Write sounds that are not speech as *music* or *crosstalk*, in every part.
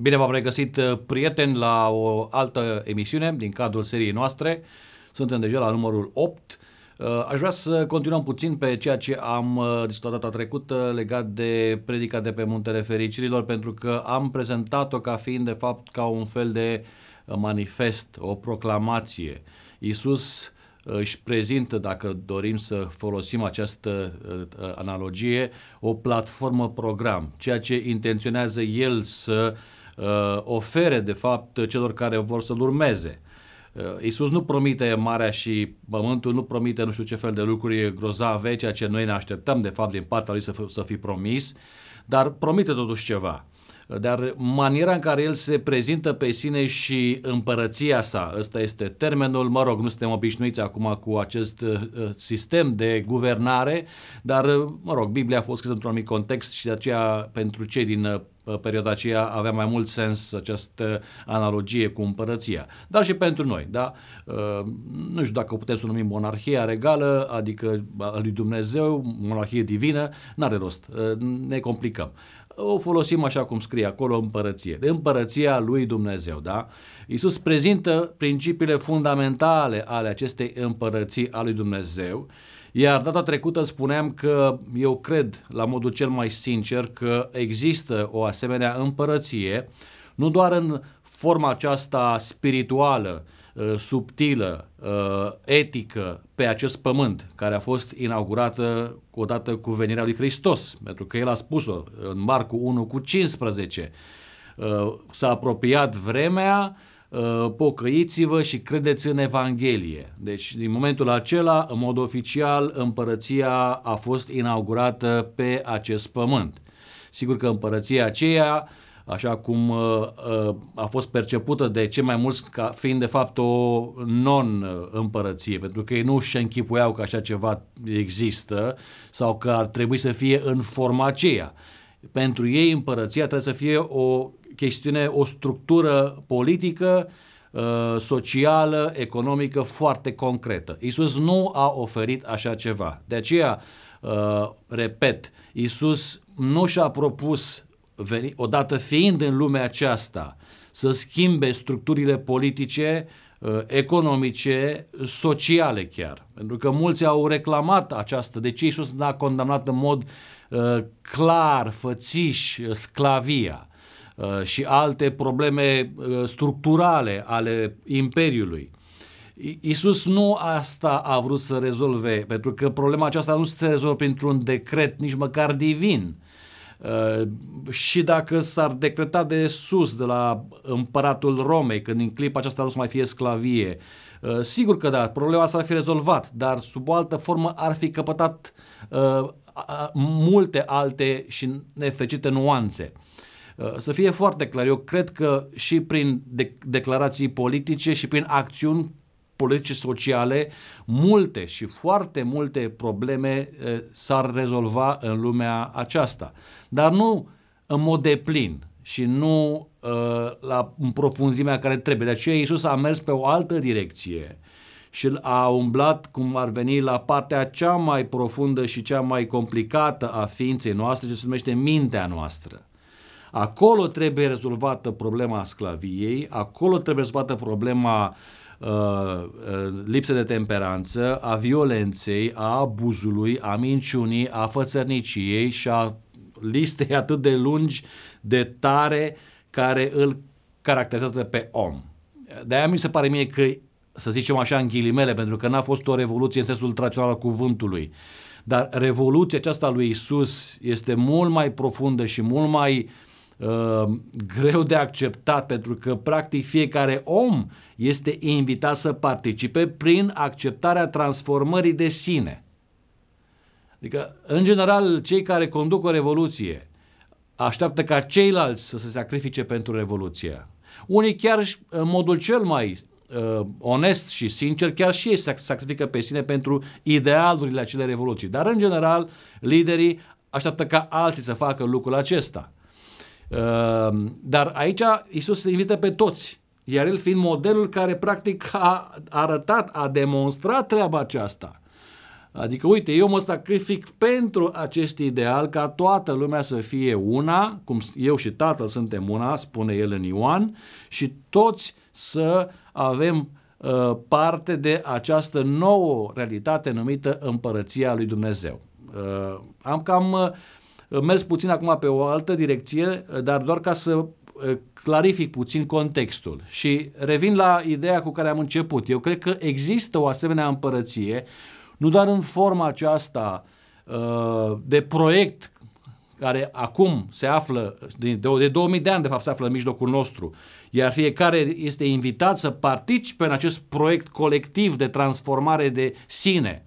Bine v-am regăsit, uh, prieteni, la o altă emisiune din cadrul seriei noastre. Suntem deja la numărul 8. Uh, aș vrea să continuăm puțin pe ceea ce am uh, discutat data trecută legat de predica de pe Muntele Fericirilor, pentru că am prezentat-o ca fiind, de fapt, ca un fel de manifest, o proclamație. Iisus își prezintă, dacă dorim să folosim această analogie, o platformă program, ceea ce intenționează el să uh, uh, ofere, de fapt, celor care vor să-L urmeze. Uh, Iisus nu promite marea și pământul, nu promite nu știu ce fel de lucruri grozave, ceea ce noi ne așteptăm, de fapt, din partea Lui să, f- să fi promis, dar promite totuși ceva. Dar maniera în care el se prezintă pe sine și împărăția sa, ăsta este termenul, mă rog, nu suntem obișnuiți acum cu acest uh, sistem de guvernare, dar, uh, mă rog, Biblia a fost scrisă într-un anumit context și de aceea pentru cei din uh, perioada aceea avea mai mult sens această analogie cu împărăția. Dar și pentru noi, da? Nu știu dacă putem să o numim monarhia regală, adică a lui Dumnezeu, monarhie divină, n-are rost, ne complicăm o folosim așa cum scrie acolo, împărăție. De împărăția lui Dumnezeu, da? Iisus prezintă principiile fundamentale ale acestei împărății a lui Dumnezeu, iar data trecută spuneam că eu cred, la modul cel mai sincer, că există o asemenea împărăție, nu doar în forma aceasta spirituală, Uh, subtilă, uh, etică pe acest pământ, care a fost inaugurată odată cu venirea lui Hristos, pentru că el a spus-o în Marcu 1 cu 15. Uh, s-a apropiat vremea, pocăiți-vă și credeți în Evanghelie. Deci, din momentul acela, în mod oficial, împărăția a fost inaugurată pe acest pământ. Sigur că împărăția aceea așa cum uh, uh, a fost percepută de cei mai mulți ca fiind de fapt o non-împărăție, pentru că ei nu și închipuiau că așa ceva există sau că ar trebui să fie în forma aceea. Pentru ei împărăția trebuie să fie o chestiune, o structură politică, uh, socială, economică foarte concretă. Isus nu a oferit așa ceva. De aceea, repet, Isus nu și-a propus veni, odată fiind în lumea aceasta, să schimbe structurile politice, uh, economice, sociale chiar. Pentru că mulți au reclamat această, de ce Iisus n-a condamnat în mod uh, clar, fățiș, sclavia uh, și alte probleme structurale ale Imperiului. Iisus nu asta a vrut să rezolve, pentru că problema aceasta nu se rezolvă printr-un decret, nici măcar divin, Uh, și dacă s-ar decreta de sus, de la împăratul Romei, când în clipa aceasta nu să mai fie sclavie, uh, sigur că da, problema s-ar fi rezolvat, dar sub o altă formă ar fi căpătat uh, multe alte și nefericite nuanțe. Să fie foarte clar, eu cred că și prin declarații politice și prin acțiuni politice sociale, multe și foarte multe probleme s-ar rezolva în lumea aceasta. Dar nu în mod deplin și nu la în profunzimea care trebuie. De aceea Iisus a mers pe o altă direcție și a umblat, cum ar veni, la partea cea mai profundă și cea mai complicată a ființei noastre, ce se numește mintea noastră. Acolo trebuie rezolvată problema sclaviei, acolo trebuie rezolvată problema Uh, uh, lipsă de temperanță, a violenței, a abuzului, a minciunii, a fățărniciei și a listei atât de lungi, de tare, care îl caracterizează pe om. De-aia mi se pare mie că, să zicem așa în ghilimele, pentru că n-a fost o revoluție în sensul tradițional al cuvântului, dar revoluția aceasta lui Isus este mult mai profundă și mult mai uh, greu de acceptat, pentru că practic fiecare om este invitat să participe prin acceptarea transformării de sine. Adică, în general, cei care conduc o revoluție așteaptă ca ceilalți să se sacrifice pentru revoluție. Unii chiar în modul cel mai uh, onest și sincer, chiar și ei se sacrifică pe sine pentru idealurile acelei revoluții. Dar, în general, liderii așteaptă ca alții să facă lucrul acesta. Uh, dar aici Isus invită pe toți iar el fiind modelul care practic a arătat, a demonstrat treaba aceasta. Adică, uite, eu mă sacrific pentru acest ideal ca toată lumea să fie una, cum eu și Tatăl suntem una, spune el în Ioan, și toți să avem uh, parte de această nouă realitate numită Împărăția lui Dumnezeu. Uh, am cam uh, mers puțin acum pe o altă direcție, uh, dar doar ca să uh, clarific puțin contextul și revin la ideea cu care am început. Eu cred că există o asemenea împărăție, nu doar în forma aceasta uh, de proiect care acum se află, de, de 2000 de ani de fapt se află în mijlocul nostru, iar fiecare este invitat să participe în acest proiect colectiv de transformare de sine,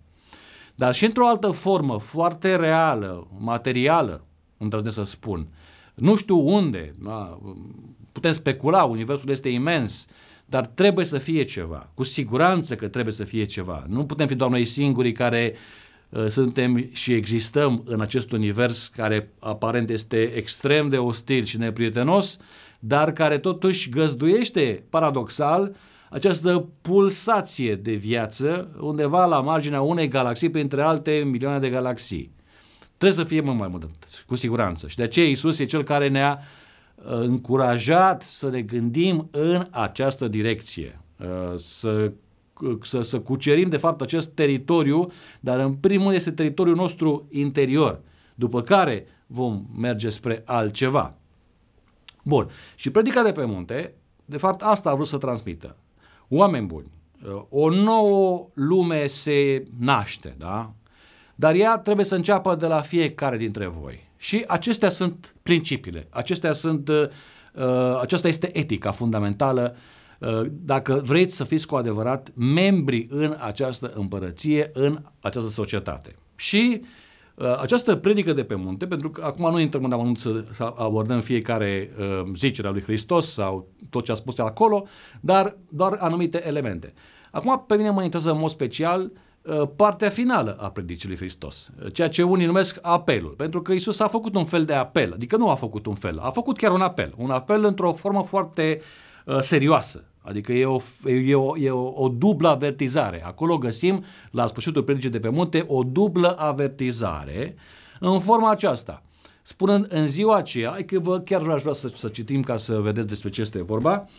dar și într-o altă formă foarte reală, materială, îndrăznesc să spun. Nu știu unde, da? putem specula, universul este imens, dar trebuie să fie ceva. Cu siguranță că trebuie să fie ceva. Nu putem fi doar noi singurii care uh, suntem și existăm în acest univers care aparent este extrem de ostil și neprietenos, dar care totuși găzduiește paradoxal această pulsație de viață undeva la marginea unei galaxii printre alte milioane de galaxii. Trebuie să fie mult mai mult, cu siguranță. Și de aceea Isus e cel care ne-a uh, încurajat să ne gândim în această direcție, uh, să, să, să cucerim de fapt acest teritoriu, dar în primul este teritoriul nostru interior, după care vom merge spre altceva. Bun. Și predica de pe munte, de fapt, asta a vrut să transmită. Oameni buni, o nouă lume se naște, da? Dar ea trebuie să înceapă de la fiecare dintre voi. Și acestea sunt principiile, acestea sunt, uh, aceasta este etica fundamentală uh, dacă vreți să fiți cu adevărat membri în această împărăție, în această societate. Și uh, Uh, această predică de pe munte, pentru că acum nu intrăm în amănunt să, să abordăm fiecare uh, zicere a lui Hristos sau tot ce a spus acolo, dar doar anumite elemente. Acum pe mine mă interesează în mod special uh, partea finală a predicii lui Hristos, uh, ceea ce unii numesc apelul, pentru că Isus a făcut un fel de apel, adică nu a făcut un fel, a făcut chiar un apel, un apel într-o formă foarte uh, serioasă, Adică e o, e o, e o, o dublă avertizare. Acolo găsim, la sfârșitul predicii de pe munte, o dublă avertizare în forma aceasta. Spunând în ziua aceea, că vă chiar aș vrea să, să citim ca să vedeți despre ce este vorba, uh,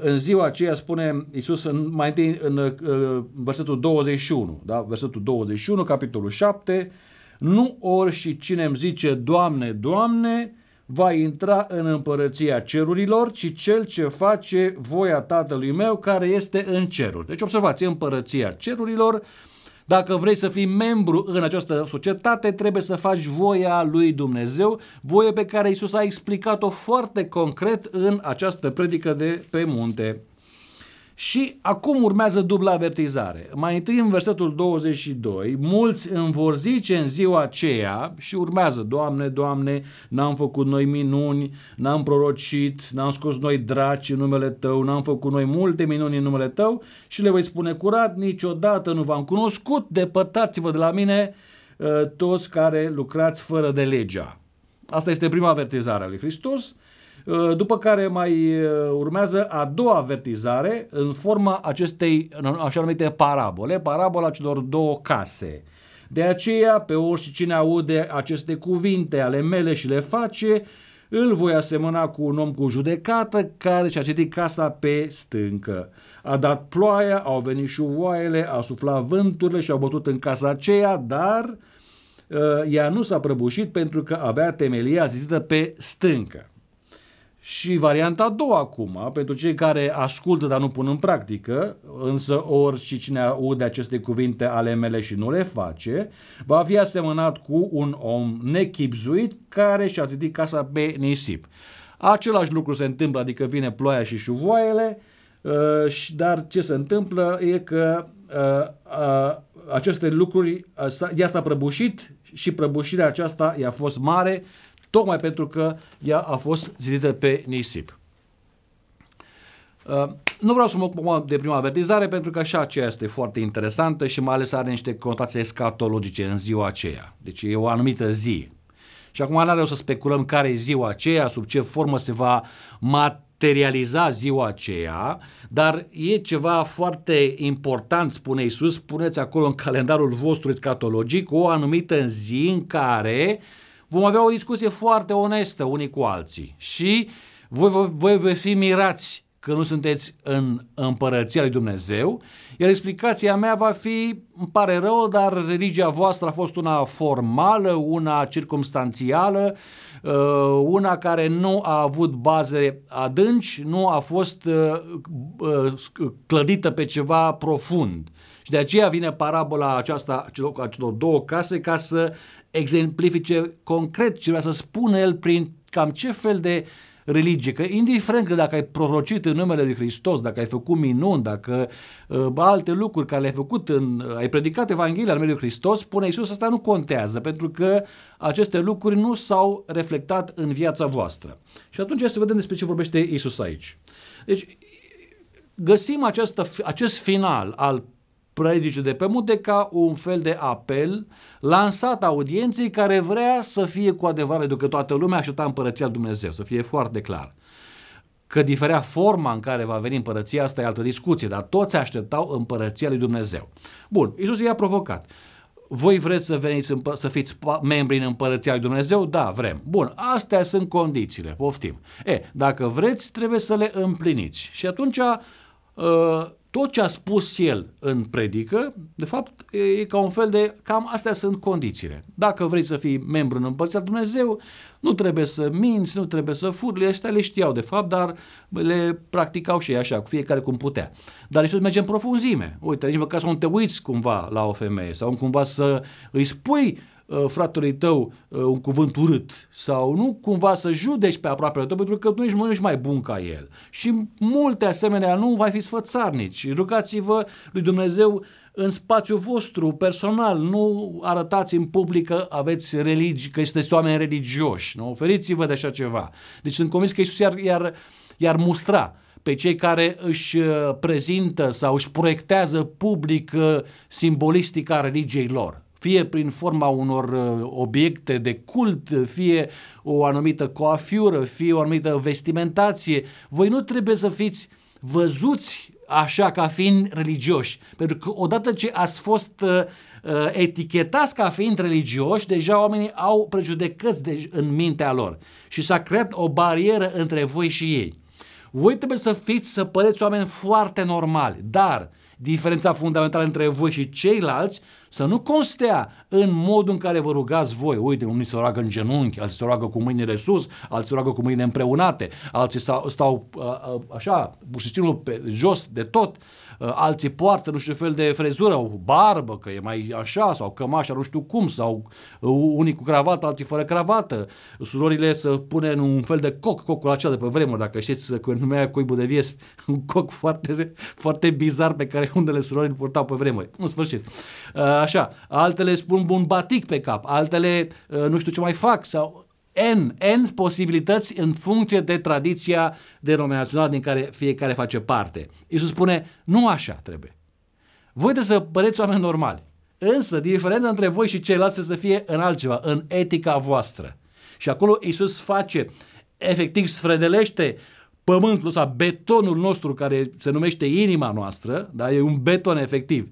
în ziua aceea spune Iisus în, mai întâi în uh, versetul 21, da? versetul 21, capitolul 7, nu ori și cine îmi zice, Doamne, Doamne, va intra în împărăția cerurilor, ci cel ce face voia Tatălui meu care este în ceruri. Deci observați, împărăția cerurilor, dacă vrei să fii membru în această societate, trebuie să faci voia lui Dumnezeu, voie pe care Isus a explicat-o foarte concret în această predică de pe munte. Și acum urmează dubla avertizare. Mai întâi în versetul 22, mulți îmi vor zice în ziua aceea și urmează, Doamne, Doamne, n-am făcut noi minuni, n-am prorocit, n-am scos noi draci în numele Tău, n-am făcut noi multe minuni în numele Tău și le voi spune curat, niciodată nu v-am cunoscut, depărtați-vă de la mine ă, toți care lucrați fără de legea. Asta este prima avertizare a lui Hristos. Uh, după care mai uh, urmează a doua avertizare în forma acestei așa numite parabole, parabola celor două case. De aceea, pe oricine aude aceste cuvinte ale mele și le face, îl voi asemăna cu un om cu judecată care și-a citit casa pe stâncă. A dat ploaia, au venit șuvoaiele, a suflat vânturile și au bătut în casa aceea, dar uh, ea nu s-a prăbușit pentru că avea temelia zidită pe stâncă. Și varianta a doua acum, pentru cei care ascultă, dar nu pun în practică, însă ori și cine aude aceste cuvinte ale mele și nu le face, va fi asemănat cu un om nechipzuit care și-a zidit casa pe nisip. Același lucru se întâmplă, adică vine ploaia și șuvoaiele, uh, dar ce se întâmplă e că uh, uh, aceste lucruri, ea s-a prăbușit și prăbușirea aceasta i-a fost mare tocmai pentru că ea a fost zidită pe nisip. Uh, nu vreau să mă ocup de prima avertizare pentru că așa aceea este foarte interesantă și mai ales are niște conotații escatologice în ziua aceea. Deci e o anumită zi. Și acum nu are să speculăm care e ziua aceea, sub ce formă se va materializa ziua aceea, dar e ceva foarte important, spune Isus, spuneți acolo în calendarul vostru escatologic o anumită zi în care vom avea o discuție foarte onestă unii cu alții și voi, voi, voi veți fi mirați că nu sunteți în împărăția lui Dumnezeu, iar explicația mea va fi, îmi pare rău, dar religia voastră a fost una formală, una circumstanțială, uh, una care nu a avut baze adânci, nu a fost uh, uh, clădită pe ceva profund. Și de aceea vine parabola aceasta a celor două case ca să exemplifice concret ce vrea să spună el prin cam ce fel de uh, religie, că indiferent că dacă ai prorocit în numele lui Hristos, dacă ai făcut minuni, dacă uh, alte lucruri care le-ai făcut, în, ai predicat Evanghelia în numele lui Hristos, spune Iisus, asta nu contează, pentru că aceste lucruri nu s-au reflectat în viața voastră. Și atunci să vedem despre ce vorbește Iisus aici. Deci, găsim această, acest final al predicii de pe munte ca un fel de apel lansat audienței care vrea să fie cu adevărat, pentru că toată lumea aștepta împărăția Dumnezeu, să fie foarte clar. Că diferea forma în care va veni împărăția, asta e altă discuție, dar toți așteptau împărăția lui Dumnezeu. Bun, Iisus i-a provocat. Voi vreți să veniți să fiți membri în împărăția lui Dumnezeu? Da, vrem. Bun, astea sunt condițiile, poftim. E, dacă vreți, trebuie să le împliniți. Și atunci uh, tot ce a spus el în predică, de fapt, e ca un fel de, cam astea sunt condițiile. Dacă vrei să fii membru în Împărția Dumnezeu, nu trebuie să minți, nu trebuie să furi, astea le știau de fapt, dar le practicau și ei așa, cu fiecare cum putea. Dar Iisus merge în profunzime. Uite, nici măcar să nu te uiți cumva la o femeie sau cumva să îi spui Uh, fratelui tău uh, un cuvânt urât sau nu cumva să judeci pe aproapele tău pentru că tu ești, nu ești mai bun ca el. Și multe asemenea nu vai fi sfățarnici. Rugați-vă lui Dumnezeu în spațiul vostru personal, nu arătați în public că aveți religii, că sunteți oameni religioși, nu? Oferiți-vă de așa ceva. Deci sunt convins că Iisus iar, iar, iar mustra pe cei care își uh, prezintă sau își proiectează public simbolistica religiei lor fie prin forma unor uh, obiecte de cult, fie o anumită coafiură, fie o anumită vestimentație. Voi nu trebuie să fiți văzuți așa ca fiind religioși, pentru că odată ce ați fost uh, uh, etichetați ca fiind religioși, deja oamenii au prejudecăți de, în mintea lor și s-a creat o barieră între voi și ei. Voi trebuie să fiți, să păreți oameni foarte normali, dar diferența fundamentală între voi și ceilalți să nu constea în modul în care vă rugați voi. Uite, unii se roagă în genunchi, alții se roagă cu mâinile sus, alții se roagă cu mâinile împreunate, alții stau, stau așa, bușicinul pe jos de tot, alții poartă nu știu fel de frezură, o barbă, că e mai așa, sau cămașa nu știu cum, sau unii cu cravată, alții fără cravată. Surorile să pune în un fel de coc, cocul acela de pe vremuri, dacă știți că numea cuibul de vies, *laughs* un coc foarte, foarte bizar pe care unele surori îl purtau pe vremuri. În sfârșit așa, altele spun bun batic pe cap, altele uh, nu știu ce mai fac sau N, N posibilități în funcție de tradiția denominațională din care fiecare face parte. Iisus spune, nu așa trebuie. Voi trebuie să păreți oameni normali. Însă, diferența între voi și ceilalți trebuie să fie în altceva, în etica voastră. Și acolo Iisus face, efectiv sfredelește pământul sau betonul nostru care se numește inima noastră, da? e un beton efectiv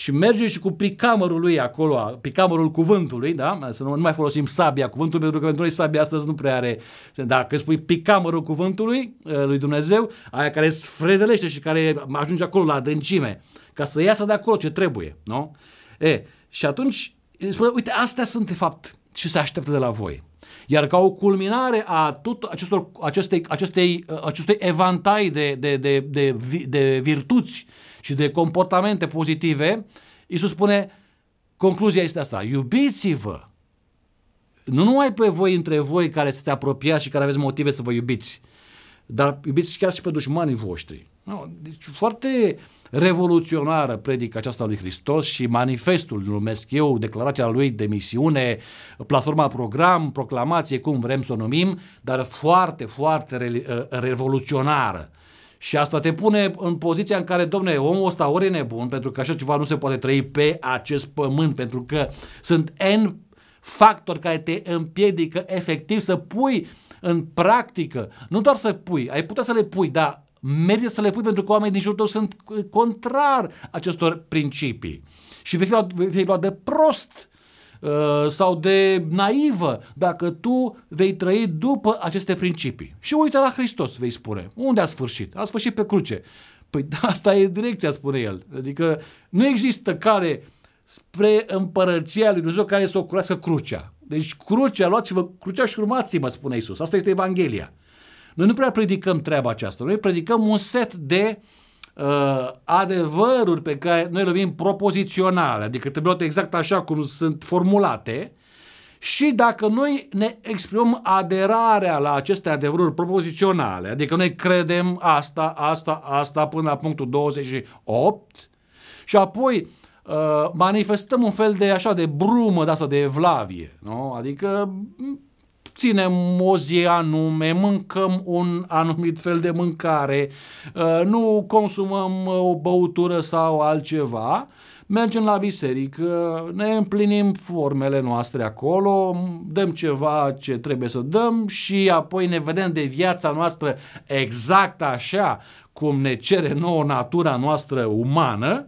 și merge și cu picamărul lui acolo, picamărul cuvântului, da? Să nu, nu mai folosim sabia cuvântului, pentru că pentru noi sabia astăzi nu prea are... Dacă spui picamărul cuvântului uh, lui Dumnezeu, aia care sfredelește și care ajunge acolo la adâncime, ca să iasă de acolo ce trebuie, nu? E, și atunci spune, uite, astea sunt de fapt și se așteaptă de la voi. Iar ca o culminare a tot acestor, acestei, acestei, uh, acestui evantai de, de, de, de, de virtuți și de comportamente pozitive, Iisus spune, concluzia este asta, iubiți-vă. Nu numai pe voi între voi care sunteți apropiați și care aveți motive să vă iubiți, dar iubiți chiar și pe dușmanii voștri. No, deci foarte revoluționară predica aceasta lui Hristos și manifestul, numesc eu, declarația lui de misiune, platforma program, proclamație, cum vrem să o numim, dar foarte, foarte re- revoluționară și asta te pune în poziția în care, domne, omul ăsta ori e nebun, pentru că așa ceva nu se poate trăi pe acest pământ, pentru că sunt N factori care te împiedică efectiv să pui în practică, nu doar să pui, ai putea să le pui, dar merită să le pui pentru că oamenii din jurul tău sunt contrar acestor principii. Și vei fi luat, vei lua de prost uh, sau de naivă dacă tu vei trăi după aceste principii. Și uite la Hristos, vei spune. Unde a sfârșit? A sfârșit pe cruce. Păi asta e direcția, spune el. Adică nu există care spre împărăția lui Dumnezeu care să o curească crucea. Deci crucea, luați-vă crucea și urmați-mă, spune Isus. Asta este Evanghelia. Noi nu prea predicăm treaba aceasta. Noi predicăm un set de uh, adevăruri pe care noi le numim propoziționale, adică trebuie luate exact așa cum sunt formulate și dacă noi ne exprimăm aderarea la aceste adevăruri propoziționale, adică noi credem asta, asta, asta până la punctul 28 și apoi uh, manifestăm un fel de așa de brumă de asta de evlavie, nu? adică ținem o zi anume, mâncăm un anumit fel de mâncare, uh, nu consumăm o băutură sau altceva, mergem la biserică, ne împlinim formele noastre acolo, dăm ceva ce trebuie să dăm și apoi ne vedem de viața noastră exact așa cum ne cere nouă natura noastră umană,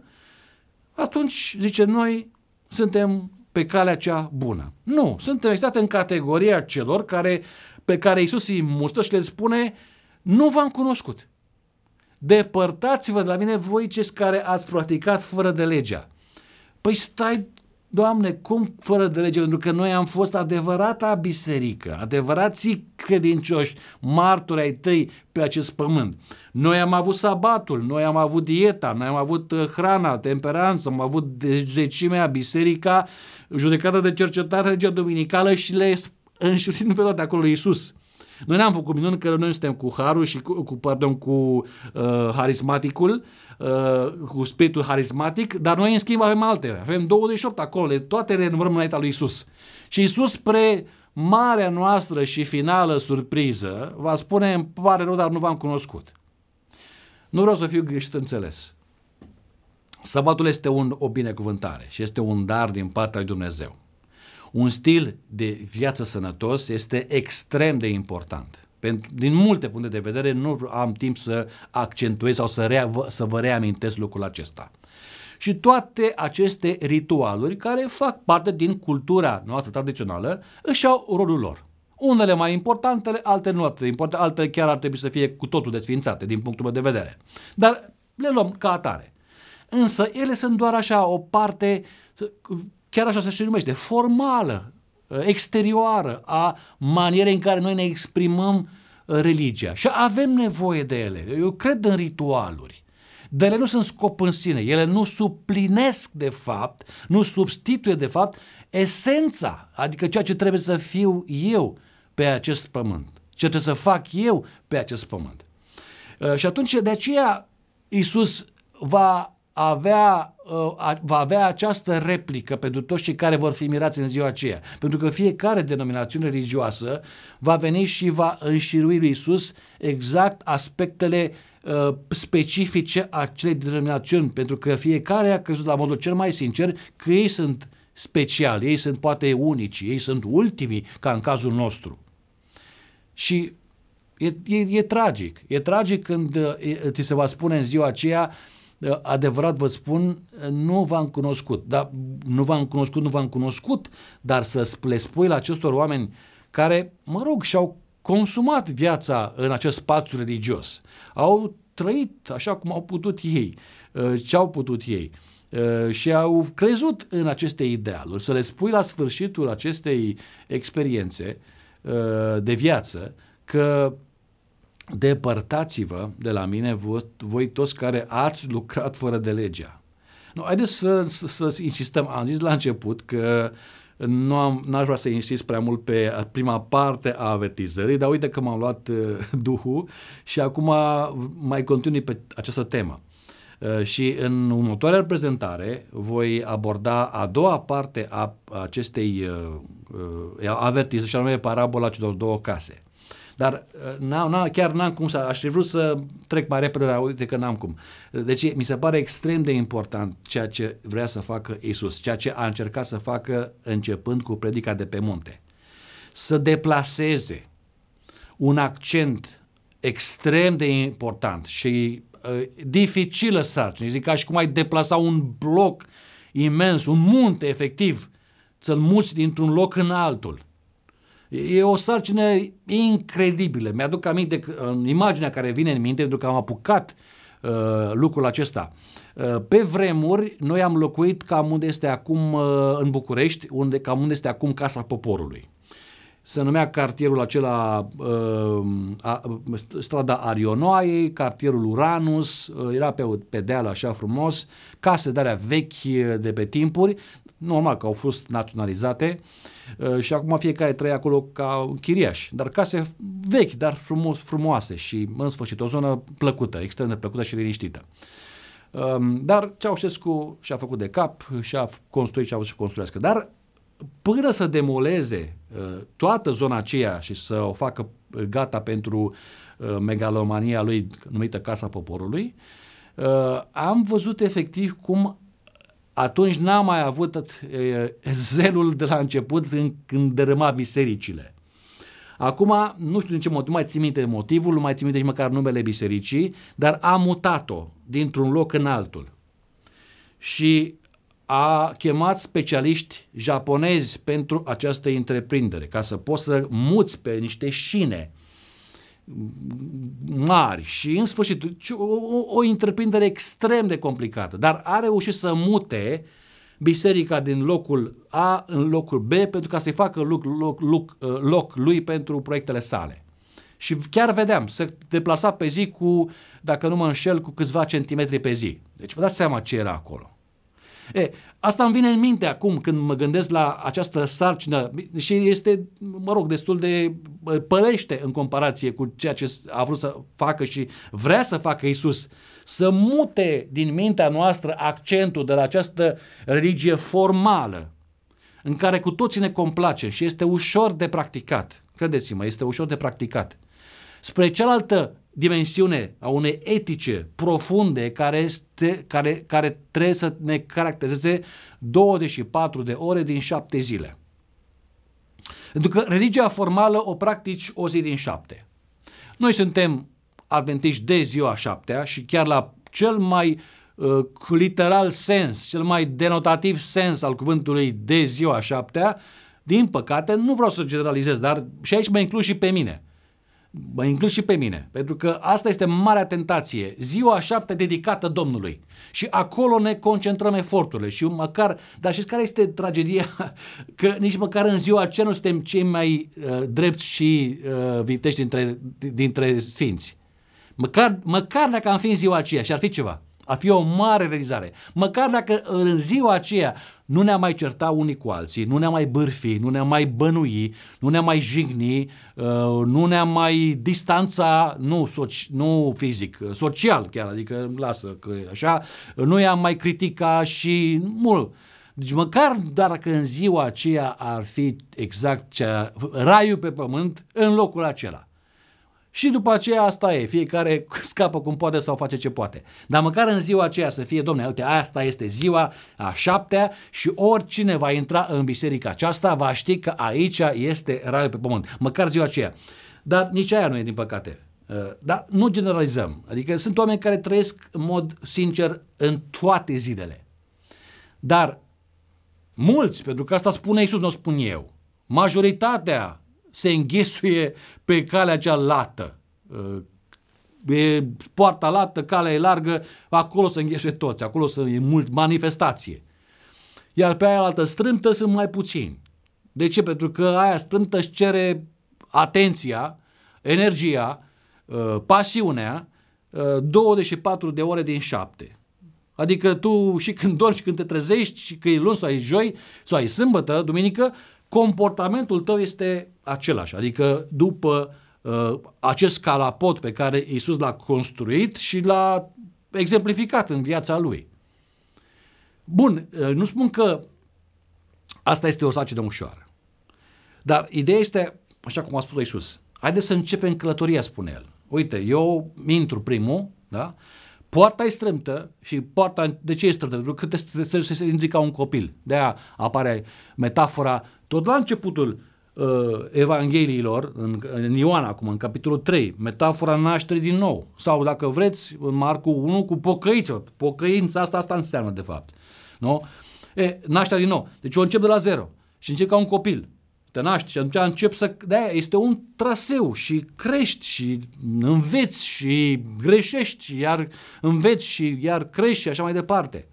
atunci, zice, noi suntem pe calea cea bună. Nu, suntem exact în categoria celor care, pe care Iisus îi mustă și le spune, nu v-am cunoscut. Depărtați-vă de la mine voi cei care ați practicat fără de legea. Păi stai, Doamne, cum fără de lege? Pentru că noi am fost adevărata biserică, adevărații credincioși, martori ai tăi pe acest pământ. Noi am avut sabatul, noi am avut dieta, noi am avut uh, hrana, temperanță, am avut zecimea, biserica, judecată de cercetare, legea dominicală și le înșurim pe toate acolo Iisus. Noi n-am făcut minuni că noi suntem cu harul și cu, cu pardon, cu uh, harismaticul, uh, cu spiritul harismatic, dar noi în schimb avem alte. Avem 28 acolo, toate le numărăm înaintea lui Isus. Și Isus spre marea noastră și finală surpriză va spune, îmi pare rău, dar nu v-am cunoscut. Nu vreau să fiu greșit înțeles. Sabatul este un, o binecuvântare și este un dar din partea lui Dumnezeu. Un stil de viață sănătos este extrem de important. Pentru, din multe puncte de vedere nu am timp să accentuez sau să, rea, să vă reamintesc lucrul acesta. Și toate aceste ritualuri care fac parte din cultura noastră tradițională își au rolul lor. Unele mai importante, altele nu atât de importante, altele chiar ar trebui să fie cu totul desfințate din punctul meu de vedere. Dar le luăm ca atare. Însă ele sunt doar așa o parte chiar așa se numește, formală, uh, exterioară a manierei în care noi ne exprimăm uh, religia. Și avem nevoie de ele. Eu cred în ritualuri. Dar ele nu sunt scop în sine. Ele nu suplinesc, de fapt, nu substituie, de fapt, esența, adică ceea ce trebuie să fiu eu pe acest pământ. Ce trebuie să fac eu pe acest pământ. Uh, și atunci, de aceea, Iisus va avea, uh, va avea această replică pentru toți cei care vor fi mirați în ziua aceea. Pentru că fiecare denominațiune religioasă va veni și va înșirui lui Isus exact aspectele uh, specifice acelei denominațiuni, pentru că fiecare a crezut la modul cel mai sincer că ei sunt speciali, ei sunt poate unici, ei sunt ultimii, ca în cazul nostru. Și e, e, e tragic. E tragic când uh, ți se va spune în ziua aceea uh, adevărat vă spun, nu v-am cunoscut. Dar nu v-am cunoscut, nu v-am cunoscut, dar să le spui la acestor oameni care, mă rog, și-au consumat viața în acest spațiu religios, au trăit așa cum au putut ei, uh, ce au putut ei uh, și au crezut în aceste idealuri, să le spui la sfârșitul acestei experiențe uh, de viață că depărtați-vă de la mine voi, voi toți care ați lucrat fără de legea. Nu, haideți să, să, să insistăm. Am zis la început că nu am, n-aș vrea să insist prea mult pe prima parte a avertizării, dar uite că m-am luat uh, duhul și acum mai continui pe această temă. Uh, și în următoarea prezentare voi aborda a doua parte a acestei uh, uh, avertizări și anume parabola celor două case. Dar uh, n-am, n-am, chiar n-am cum să, aș fi vrut să trec mai repede, dar uite că n-am cum. Deci mi se pare extrem de important ceea ce vrea să facă Isus, ceea ce a încercat să facă începând cu predica de pe munte. Să deplaseze un accent extrem de important și uh, dificilă sarcină. Zic ca și cum ai deplasa un bloc imens, un munte efectiv, să-l muți dintr-un loc în altul. E o sarcină incredibilă. Mi-aduc aminte, în imaginea care vine în minte, pentru că am apucat uh, lucrul acesta. Uh, pe vremuri, noi am locuit cam unde este acum uh, în București, unde, cam unde este acum Casa Poporului se numea cartierul acela uh, a, strada Arionoaiei, cartierul Uranus, uh, era pe, pe deal așa frumos, case de alea vechi de pe timpuri, normal că au fost naționalizate uh, și acum fiecare trăie acolo ca chiriaș, dar case vechi, dar frumos, frumoase și în sfârșit o zonă plăcută, extrem de plăcută și liniștită. Um, dar Ceaușescu și-a făcut de cap și-a construit și a vrut să construiască. Dar până să demoleze uh, toată zona aceea și să o facă uh, gata pentru uh, megalomania lui numită Casa Poporului, am văzut efectiv cum atunci n-am mai avut zelul de la început când dărâma bisericile. Acum, nu știu din ce motiv, nu mai țin minte motivul, nu mai țin minte nici măcar numele bisericii, dar a mutat-o dintr-un loc în altul. Și a chemat specialiști japonezi pentru această întreprindere, ca să poți să muți pe niște șine mari și în sfârșit o, o, o întreprindere extrem de complicată, dar a reușit să mute biserica din locul A în locul B pentru ca să-i facă loc, loc, loc, loc lui pentru proiectele sale. Și chiar vedeam, se deplasa pe zi cu, dacă nu mă înșel, cu câțiva centimetri pe zi. Deci vă dați seama ce era acolo. E, asta îmi vine în minte acum când mă gândesc la această sarcină și este, mă rog, destul de pălește în comparație cu ceea ce a vrut să facă și vrea să facă Isus, să mute din mintea noastră accentul de la această religie formală, în care cu toții ne complace și este ușor de practicat. Credeți-mă, este ușor de practicat. Spre cealaltă dimensiune a unei etice profunde care, este, care, care trebuie să ne caracterizeze 24 de ore din 7 zile. Pentru că religia formală o practici o zi din șapte. Noi suntem adventiști de ziua șaptea și chiar la cel mai uh, literal sens, cel mai denotativ sens al cuvântului de ziua șaptea, din păcate, nu vreau să generalizez, dar și aici mă includ și pe mine – mă includ și pe mine, pentru că asta este marea tentație, ziua șapte dedicată Domnului. Și acolo ne concentrăm eforturile și măcar, dar știți care este tragedia? *laughs* Că nici măcar în ziua aceea nu suntem cei mai uh, drepți și uh, vitești dintre, dintre sfinți. Măcar, măcar dacă am fi în ziua aceea și ar fi ceva, ar fi o mare realizare. Măcar dacă în ziua aceea nu ne-am mai certa unii cu alții, nu ne-am mai bârfi, nu ne-am mai bănui, nu ne-am mai jigni, uh, nu ne-am mai distanța, nu, soci, nu fizic, social chiar, adică lasă că așa, nu i-am mai critica și mult. Deci măcar dacă în ziua aceea ar fi exact cea, raiul pe pământ în locul acela. Și după aceea asta e, fiecare *laughs* scapă cum poate sau face ce poate. Dar măcar în ziua aceea să fie, domne, uite, asta este ziua a șaptea și oricine va intra în biserica aceasta va ști că aici este raiul pe pământ. Măcar ziua aceea. Dar nici aia nu e, din păcate. Uh, dar nu generalizăm. Adică sunt oameni care trăiesc în mod sincer în toate zilele. Dar mulți, pentru că asta spune Iisus, nu o spun eu, majoritatea se înghesuie pe calea cea lată. E poarta lată, calea e largă, acolo se înghesuie toți, acolo sunt mult manifestație. Iar pe aia altă strâmtă sunt mai puțini. De ce? Pentru că aia strâmtă își cere atenția, energia, pasiunea, 24 de ore din 7. Adică tu și când dormi și când te trezești și că e luni sau e joi sau e sâmbătă, duminică, comportamentul tău este același. Adică după uh, acest calapot pe care Isus l-a construit și l-a exemplificat în viața lui. Bun, uh, nu spun că asta este o sacină ușoară. Dar ideea este, așa cum a spus Isus, haideți să începem călătoria, spune el. Uite, eu intru primul, da? Poarta e strâmtă și poarta, de ce e strâmtă? Pentru că trebuie să se intri ca un copil. De aia apare metafora, tot la începutul uh, Evangheliilor, în, în Ioan acum, în capitolul 3, metafora nașterii din nou. Sau dacă vreți, în Marcu 1 cu pocăiță. Pocăința asta, asta înseamnă de fapt. Nu? E, nașterea din nou. Deci eu încep de la zero și încep ca un copil te naști și atunci încep să... de este un traseu și crești și înveți și greșești și iar înveți și iar crești și așa mai departe.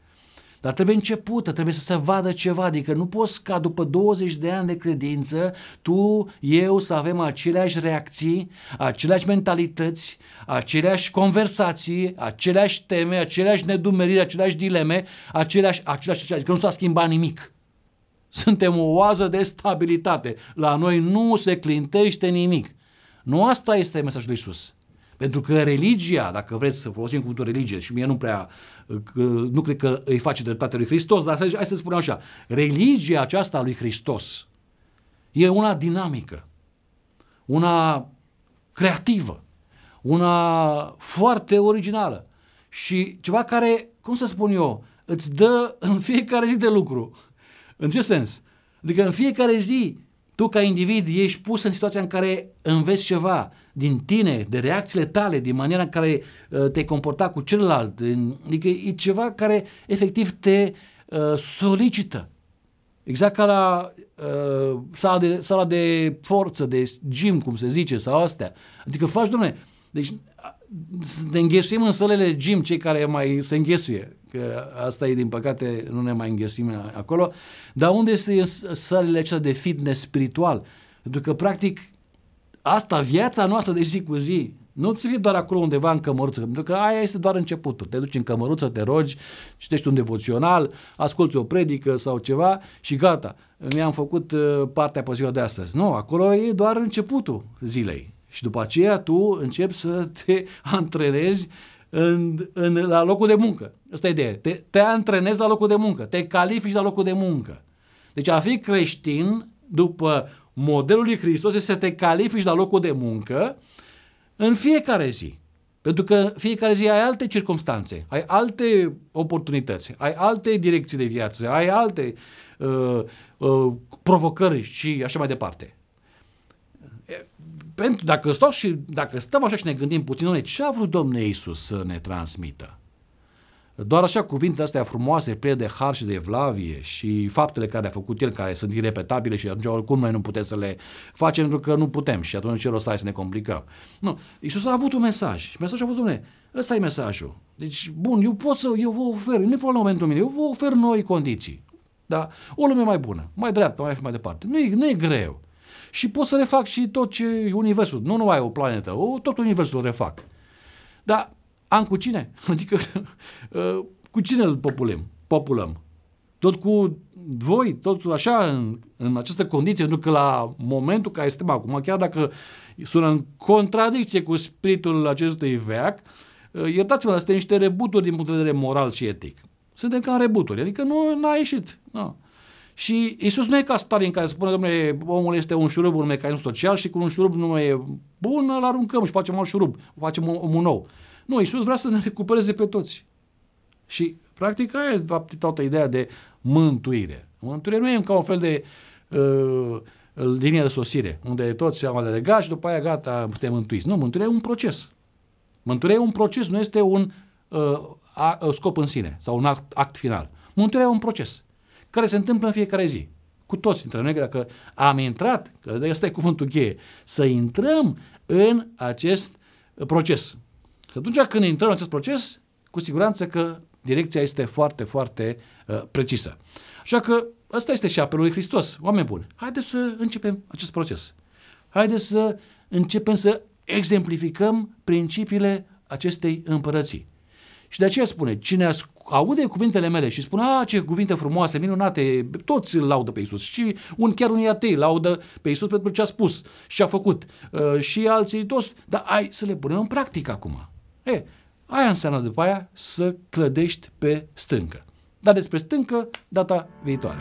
Dar trebuie începută, trebuie să se vadă ceva, adică nu poți ca după 20 de ani de credință, tu, eu să avem aceleași reacții, aceleași mentalități, aceleași conversații, aceleași teme, aceleași nedumeriri, aceleași dileme, aceleași, aceleași, adică nu s-a schimbat nimic. Suntem o oază de stabilitate. La noi nu se clintește nimic. Nu asta este mesajul lui Isus. Pentru că religia, dacă vreți să folosim cuvântul religie, și mie nu prea, nu cred că îi face dreptate lui Hristos, dar hai să spunem așa, religia aceasta lui Hristos e una dinamică, una creativă, una foarte originală și ceva care, cum să spun eu, îți dă în fiecare zi de lucru. În ce sens? Adică în fiecare zi, tu ca individ ești pus în situația în care înveți ceva din tine, de reacțiile tale, din maniera în care uh, te-ai comporta cu celălalt. Adică e ceva care efectiv te uh, solicită. Exact ca la uh, sala, de, sala de forță, de gym, cum se zice, sau astea. Adică faci, domne, deci ne înghesuim în sălele gym, cei care mai se înghesuie, că asta e din păcate, nu ne mai înghesuim acolo, dar unde este sălile acelea de fitness spiritual? Pentru că, practic, asta, viața noastră de zi cu zi, nu ți fie doar acolo undeva în cămăruță, pentru că aia este doar începutul. Te duci în cămăruță, te rogi, citești un devoțional, asculți o predică sau ceva și gata. Mi-am făcut uh, partea pe ziua de astăzi. Nu, acolo e doar începutul zilei. Și după aceea tu începi să te *laughs* antrenezi în, în, la locul de muncă. Asta e ideea. Te, te antrenezi la locul de muncă, te califici la locul de muncă. Deci a fi creștin, după modelul lui Hristos, este să te califici la locul de muncă în fiecare zi. Pentru că fiecare zi ai alte circunstanțe, ai alte oportunități, ai alte direcții de viață, ai alte uh, uh, provocări și așa mai departe pentru, dacă, stau și, dacă stăm așa și ne gândim puțin, noi, ce a vrut Domnul Iisus să ne transmită? Doar așa cuvintele astea frumoase, pline de har și de evlavie și faptele care a făcut El, care sunt irepetabile și atunci oricum noi nu putem să le facem pentru că nu putem și atunci ce rost să ne complicăm. Nu, Iisus a avut un mesaj și mesajul a fost, domnule, ăsta e mesajul. Deci, bun, eu pot să, eu vă ofer, nu e problema momentul meu, eu vă ofer noi condiții. Da? O lume mai bună, mai dreaptă, mai, mai departe. Nu e, nu e greu și pot să refac și tot ce universul, nu numai o planetă, o, tot universul refac. Dar am cu cine? *laughs* Adică uh, cu cine îl populăm? populăm? Tot cu voi, tot așa, în, în această condiție, pentru că la momentul care suntem acum, chiar dacă sună în contradicție cu spiritul acestui veac, uh, iertați-mă, astea niște rebuturi din punct de vedere moral și etic. Suntem ca rebuturi, adică nu a ieșit. Nu. Și Isus nu e ca Stalin care spune, domnule, omul este un șurub, un mecanism social și cu un șurub nu e bun, îl aruncăm și facem alt șurub, facem omul nou. Nu, Isus vrea să ne recupereze pe toți. Și practic aia e toată ideea de mântuire. Mântuire nu e ca un fel de uh, linie de sosire, unde toți am alegat și după aia gata, putem mântuiți. Nu, mântuirea e un proces. Mântuirea e un proces, nu este un uh, a, scop în sine sau un act, act final. Mântuirea e un proces care se întâmplă în fiecare zi. Cu toți dintre noi, dacă am intrat, că ăsta e cuvântul cheie, să intrăm în acest proces. Și atunci când intrăm în acest proces, cu siguranță că direcția este foarte, foarte uh, precisă. Așa că ăsta este și apelul lui Hristos. Oameni buni, haideți să începem acest proces. Haideți să începem să exemplificăm principiile acestei împărății. Și de aceea spune, cine aude cuvintele mele și spune, a, ce cuvinte frumoase, minunate, toți îl laudă pe Isus. Și un, chiar unii atei laudă pe Isus pentru ce a spus și ce a făcut. Uh, și alții toți, dar ai să le punem în practică acum. E, aia înseamnă după aia să clădești pe stâncă. Dar despre stâncă data viitoare.